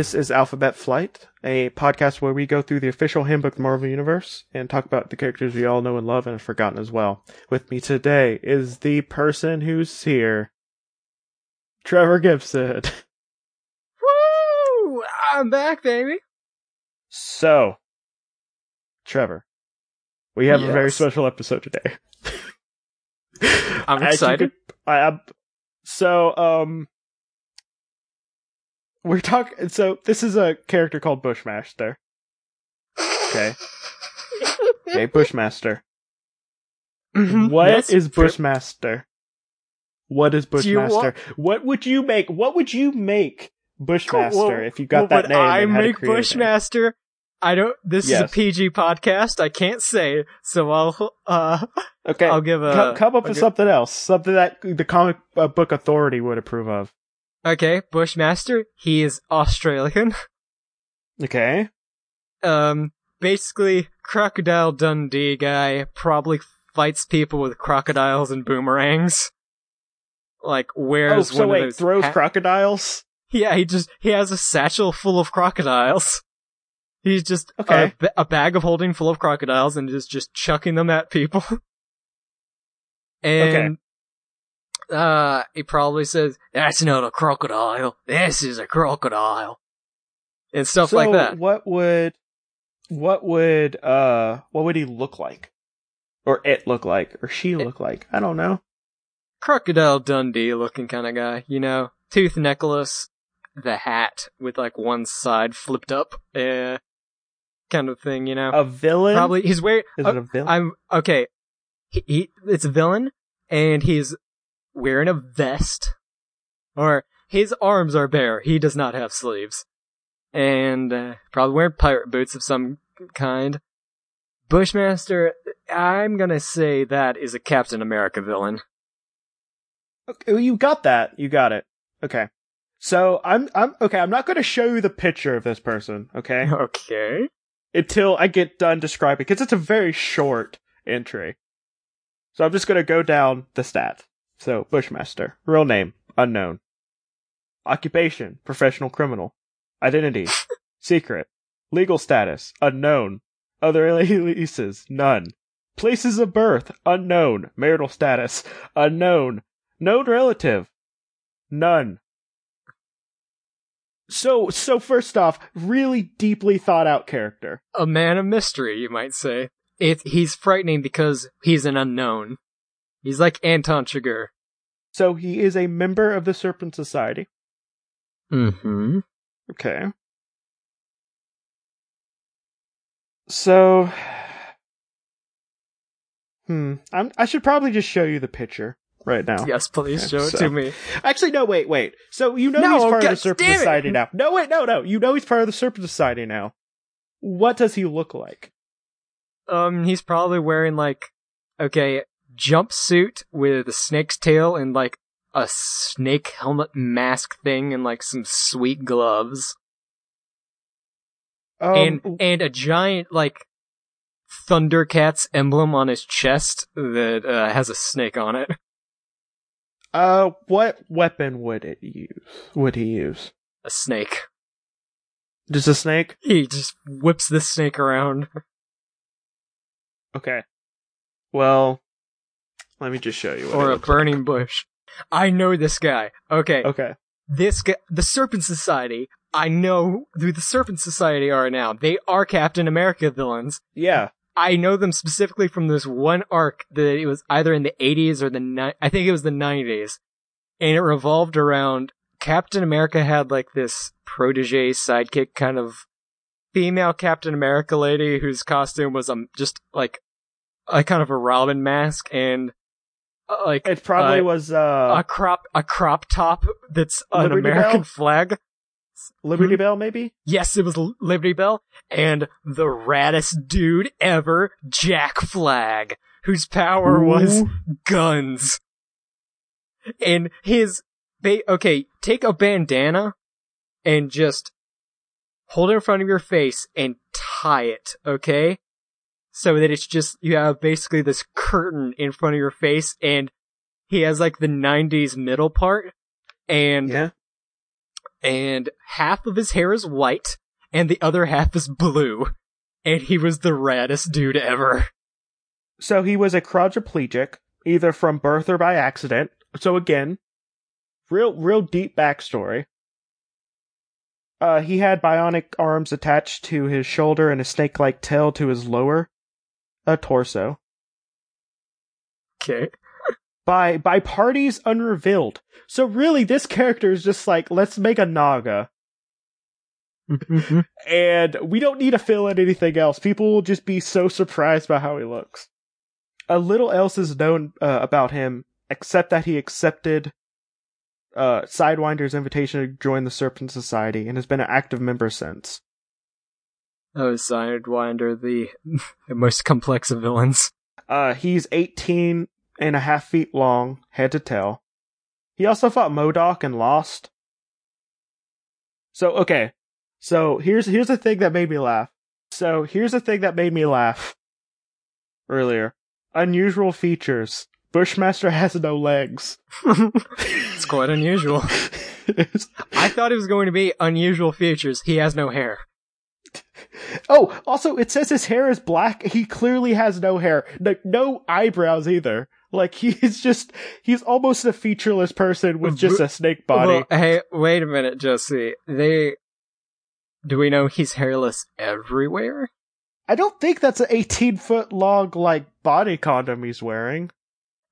This is Alphabet Flight, a podcast where we go through the official handbook of the Marvel Universe and talk about the characters we all know and love and have forgotten as well. With me today is the person who's here, Trevor Gibson. Woo! I'm back, baby. So, Trevor, we have a very special episode today. I'm excited. could- I, I'm- so, um, we're talking. So, this is a character called Bushmaster. Okay. Okay, Bushmaster. Mhm, What is yes, Bushmaster? What is Do wa- Bushmaster? What would you make? What would you make Bushmaster Well, if you got well, that name? I and had to make create a name? Bushmaster. I don't. This is a PG podcast. I can't say, so I'll. Uh, Okay, I'll give a. come, come up I'll with gi- something else, something that the comic uh, book authority would approve of. Okay, Bushmaster. He is Australian. Okay, Um, basically, Crocodile Dundee guy probably fights people with crocodiles and boomerangs. Like oh, wears so one wait, of those throws ha- crocodiles? Yeah, he just he has a satchel full of crocodiles. He's just Okay. a, a bag of holding full of crocodiles and is just chucking them at people. and uh he probably says, That's not a crocodile. This is a crocodile. And stuff so like that. What would, what would, uh, what would he look like, or it look like, or she look like? I don't know. Crocodile Dundee looking kind of guy, you know, tooth necklace, the hat with like one side flipped up, uh, kind of thing, you know. A villain? Probably he's wearing. Is oh, it a villain? I'm okay. He, he it's a villain, and he's wearing a vest, or his arms are bare. He does not have sleeves, and uh, probably wearing pirate boots of some kind. Bushmaster, I'm gonna say that is a Captain America villain. Okay, you got that. You got it. Okay. So I'm I'm okay. I'm not going to show you the picture of this person. Okay. Okay. Until I get done describing, because it's a very short entry. So I'm just going to go down the stat. So Bushmaster, real name unknown, occupation professional criminal, identity secret, legal status unknown, other aliases none, places of birth unknown, marital status unknown, known relative none. So so first off, really deeply thought out character. A man of mystery, you might say. It, he's frightening because he's an unknown. He's like Anton Chigurh. So he is a member of the Serpent Society. Mm-hmm. Okay. So, hmm, I'm, I should probably just show you the picture right now. Yes, please Okay, show it to me. Actually, no, wait, wait. So you know No, he's part of the Serpent damn it! Society now. No, wait, no, no. You know he's part of the Serpent Society now. What does he look like? Um, he's probably wearing like, okay, jumpsuit with a snake's tail and like a snake helmet mask thing and like some sweet gloves Um, and and a giant like Thundercats emblem on his chest that uh, has a snake on it. uh, what weapon would it use? Would he use? A snake. Just a snake? He just whips this snake around. Okay. Well, let me just show you. What or a burning bush. I know this guy. Okay. Okay. this guy, the Serpent Society, I know who the Serpent Society are now. They are Captain America villains. Yeah. I know them specifically from this one arc that it was either in the 80s or the ni- I think it was the 90s. And it revolved around Captain America had like this protege sidekick kind of female Captain America lady whose costume was um just like a kind of a Robin mask and like It probably uh, was uh a crop a crop top that's an Liberty American Bell? flag. Liberty hmm? Bell, maybe. Yes, it was Liberty Bell and the raddest dude ever, Jack Flag, whose power was guns. And his ba- okay, take a bandana and just hold it in front of your face and tie it, okay? So that it's just you have basically this curtain in front of your face and he has like the 90s middle part and Yeah. and half of his hair is white, and the other half is blue. And he was the raddest dude ever. So he was a quadriplegic, either from birth or by accident. So again, real, real deep backstory. Uh, he had bionic arms attached to his shoulder and a snake-like tail to his lower uh, torso. Okay. By by parties unrevealed. So really, this character is just like, let's make a Naga, and we don't need to fill in anything else. People will just be so surprised by how he looks. A little else is known uh, about him, except that he accepted uh, Sidewinder's invitation to join the Serpent Society and has been an active member since. Oh, Sidewinder, the, the most complex of villains. Uh, he's 18 and a half feet long, head to tail. He also fought MODOK and lost. So, okay. So, here's, here's the thing that made me laugh. So, here's the thing that made me laugh earlier. Unusual features. Bushmaster has no legs. It's quite unusual. I thought it was going to be unusual features. He has no hair. oh, also, it says his hair is black. He clearly has no hair. No, no eyebrows either. Like, he's just, he's almost a featureless person with just a snake body. Well, hey, wait a minute, Jesse. They. Do we know he's hairless everywhere? I don't think that's an 18 foot long, like, body condom he's wearing.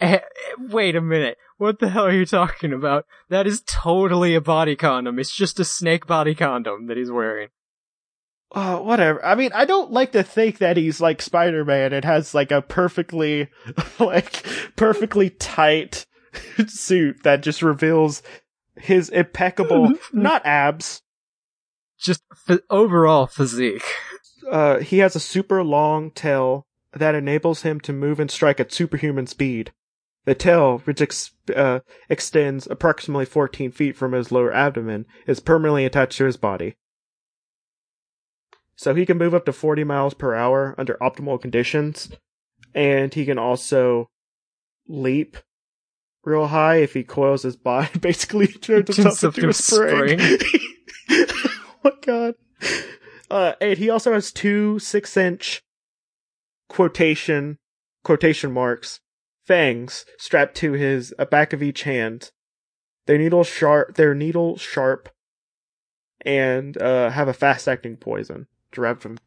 Eh, wait a minute. What the hell are you talking about? That is totally a body condom. It's just a snake body condom that he's wearing. Oh, whatever. I mean, I don't like to think that he's like Spider-Man and has like a perfectly, like, perfectly tight suit that just reveals his impeccable, not abs. Just f- overall physique. Uh, he has a super long tail that enables him to move and strike at superhuman speed. The tail, which ex- uh, extends approximately 14 feet from his lower abdomen, is permanently attached to his body. So he can move up to 40 miles per hour under optimal conditions, and he can also leap real high if he coils his body, basically turns himself into a spring. oh my god. Uh, and he also has two six inch quotation, quotation marks, fangs strapped to his uh, back of each hand. They're needle sharp, they're needle sharp, and, uh, have a fast acting poison derived from,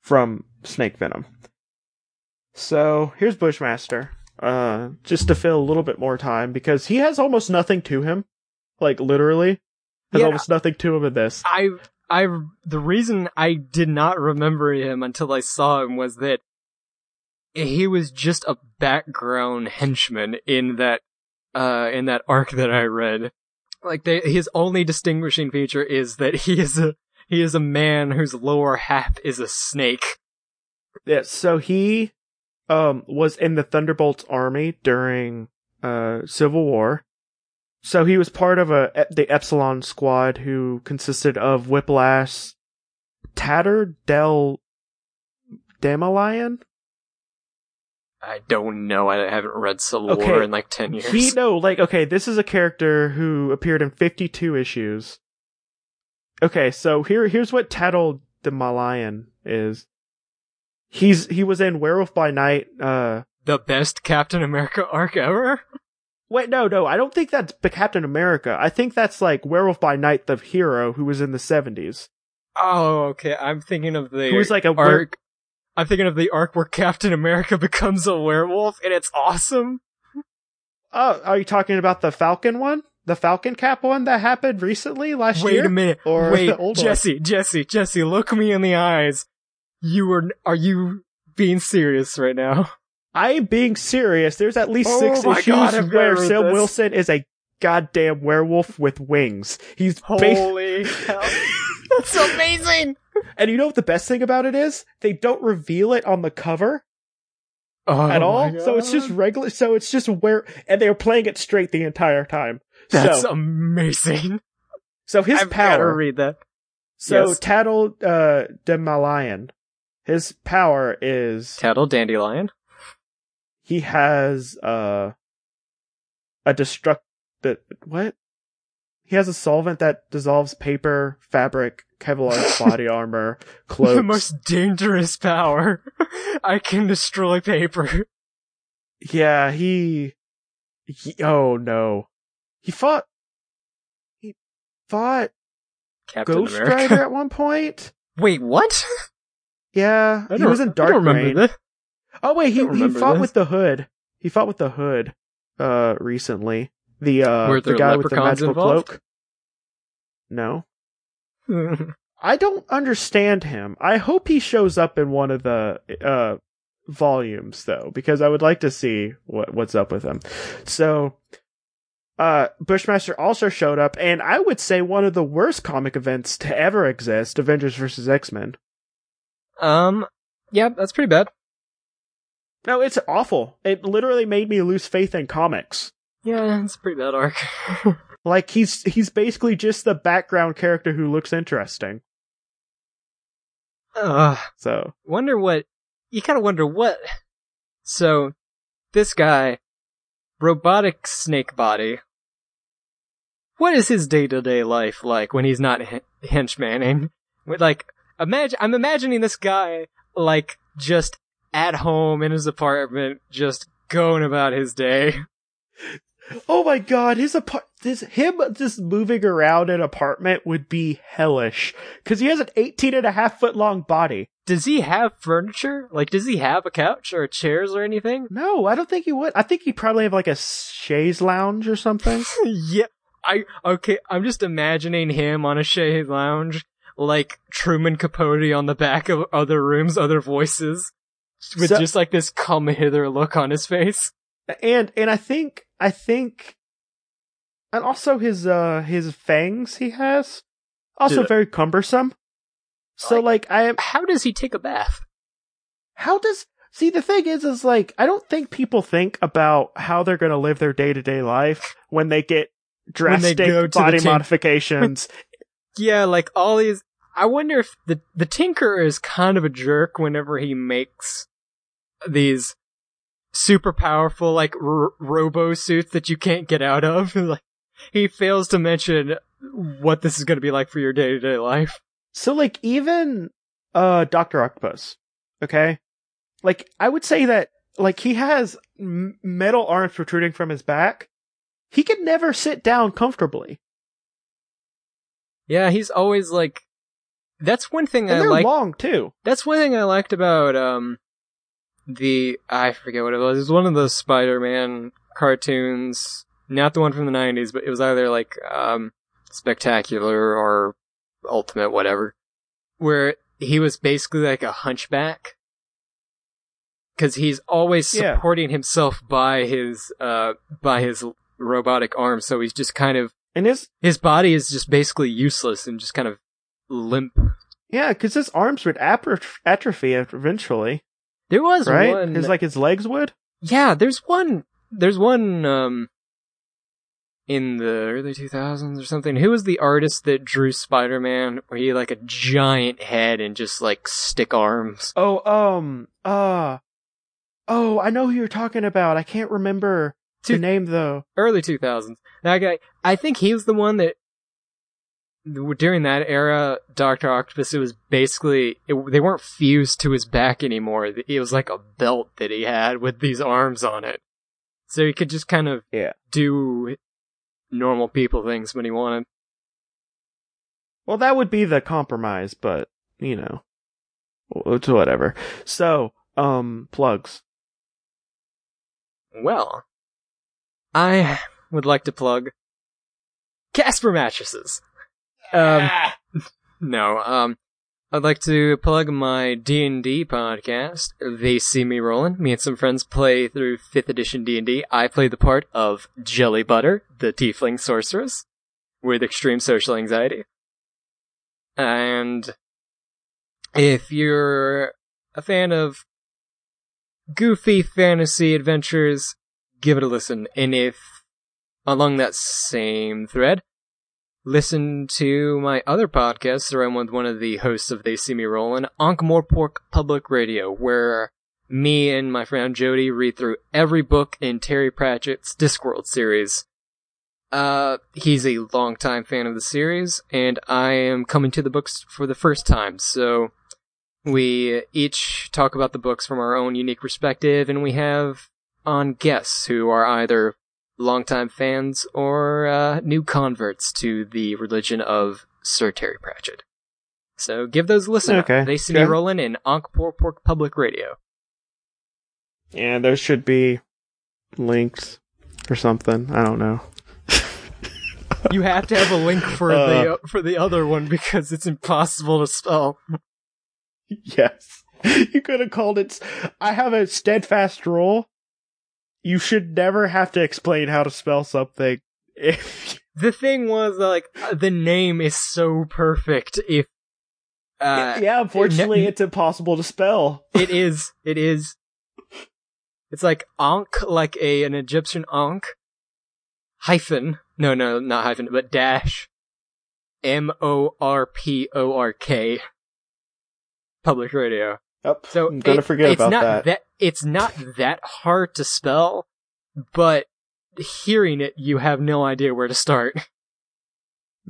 from snake venom. So, here's Bushmaster. Uh, just to fill a little bit more time because he has almost nothing to him. Like, literally. Has Yeah. almost nothing to him in this. I, I, the reason I did not remember him until I saw him was that he was just a background henchman in that, uh, in that arc that I read. Like, they, his only distinguishing feature is that he is a, he is a man whose lower half is a snake. Yeah, so he um was in the Thunderbolts army during uh Civil War. So he was part of a the Epsilon squad who consisted of Whiplash, Tatter Del Damalion. I don't know. I haven't read Civil Okay, War in like 10 years. He no, like okay, this is a character who appeared in 52 issues. Okay, so here here's what Tattle Damalion is. He's he was in Werewolf by Night uh the best Captain America arc ever? Wait, no, no, I don't think that's Captain America. I think that's like Werewolf by Night, the hero who was in the 70s. Oh, okay. I'm thinking of the Who was like a were- arc. I'm thinking of the arc where Captain America becomes a werewolf, and it's awesome. Oh, are you talking about the Falcon one? The Falcon Cap one that happened recently last Wait year? Wait a minute. Or Wait, the old one? Jesse, Jesse, Jesse, look me in the eyes. You are, are you being serious right now? I am being serious. There's at least Oh six issues God, where Sam this. Wilson is a goddamn werewolf with wings. He's Holy hell. That's amazing! and you know what the best thing about it is? They don't reveal it on the cover Oh at all. So it's just regular. So it's just where, and they're playing it straight the entire time. That's so, amazing. so his I've gotta power. read that. So Yes. Tattle uh, Demalion, his power is Tattle Dandelion. he has uh, a destruct the what? he has a solvent that dissolves paper, fabric, Kevlar body armor, clothes. The most dangerous power. I can destroy paper. Yeah, he, he. Oh no, he fought. He fought Captain Ghost America. Rider at one point. Wait, what? Yeah, he was in Dark Reign. Oh wait, he he fought with the Hood. He fought with the Hood. Uh, recently, the uh, the guy with the magical involved? cloak. No, I don't understand him. I hope he shows up in one of the uh volumes though, because I would like to see what what's up with him. So, uh, Bushmaster also showed up, and I would say one of the worst comic events to ever exist: Avengers versus X Men. um, yeah, that's pretty bad. No, it's awful. It literally made me lose faith in comics. Yeah, it's a pretty bad arc. Like he's he's basically just the background character who looks interesting. Ugh. So wonder what you kind of wonder what so this guy robotic snake body what is his day-to-day life like when he's not h- henchmaning like imagine i'm imagining this guy like just at home in his apartment just going about his day Oh my god, his apart this him just moving around an apartment would be hellish. Cause he has an 18 and a half foot long body. does he have furniture like does he have a couch or chairs or anything No, I don't think he would. I think he'd probably have like a chaise lounge or something. yeah, I okay. I'm just imagining him on a chaise lounge, like Truman Capote on the back of other rooms, other voices, with So- just like this come hither look on his face. and and I think I think and also his uh his fangs he has also Dude. very cumbersome. So like I am How does he take a bath? how does see the thing is is like I don't think people think about how they're going to live their day-to-day life when they get drastic go to the body modifications. Yeah, like all these. I wonder if the the Tinker is kind of a jerk whenever he makes these super powerful like r- robo suits that you can't get out of. like he fails to mention what this is going to be like for your day to day life. so like even uh Dr. Octopus, okay? Like I would say that like he has m- metal arms protruding from his back. He could never sit down comfortably. Yeah, he's always like. That's one thing And I they're like. long too. That's one thing I liked about um the I forget what it was. It was one of those Spider-Man cartoons, not the one from the '90s, but it was either like um Spectacular or Ultimate, whatever, where he was basically like a hunchback because he's always Yeah. supporting himself by his uh by his robotic arm. So he's just kind of And his his body is just basically useless and just kind of limp. yeah, cuz his arms would atrophy eventually, There was right? one His like his legs would. Yeah, there's one. There's one. Um, in the early 2000s or something. Who was the artist that drew Spider-Man? Where he had like a giant head and just like stick arms. Oh, um, uh, oh, I know who you're talking about. I can't remember the Two- name though. Early 2000s. That guy. I think he was the one that. During that era, Doctor Octopus, it was basically it, they weren't fused to his back anymore. It was like a belt that he had with these arms on it, so he could just kind of Yeah. do normal people things when he wanted. Well, that would be the compromise, but you know, it's whatever. So, um, plugs. Well, I would like to plug Casper mattresses. Um, no, um, I'd like to plug my D&D podcast. They see me rolling. Me and some friends play through 5th edition D&D. I play the part of Jelly Butter, the tiefling sorceress, with extreme social anxiety. And if you're a fan of goofy fantasy adventures, give it a listen. And if along that same thread, listen to my other podcast where I'm with one of the hosts of They See Me Rollin', Ankh-Morpork Public Radio, where me and my friend Jody read through every book in Terry Pratchett's Discworld series Uh, he's a longtime fan of the series, and I am coming to the books for the first time. So we each talk about the books from our own unique perspective, and we have on guests who are either longtime fans or uh, new converts to the religion of Sir Terry Pratchett. So give those listeners a listen. Okay, They see me rolling in Ankh-Pork Public Radio. And there should be links or something. I don't know. You have to have a link for Uh. the for the other one because it's impossible to spell. Yes. You could have called it. I have a steadfast rule. You should never have to explain how to spell something. If The thing was like the name is so perfect. If uh, yeah, unfortunately, ne- it's impossible to spell. it is, it is. It's like Ankh, like a an Egyptian Ankh hyphen. No, no, not hyphen, but dash. M O R P O R K. Public radio. Oh, So I'm gonna it- forget it's about not that. It's not that hard to spell, but hearing it, you have no idea where to start.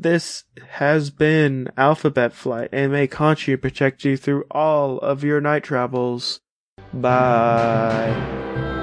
This has been Alphabet Flight, and may Khonshu protect you through all of your night travels. Bye.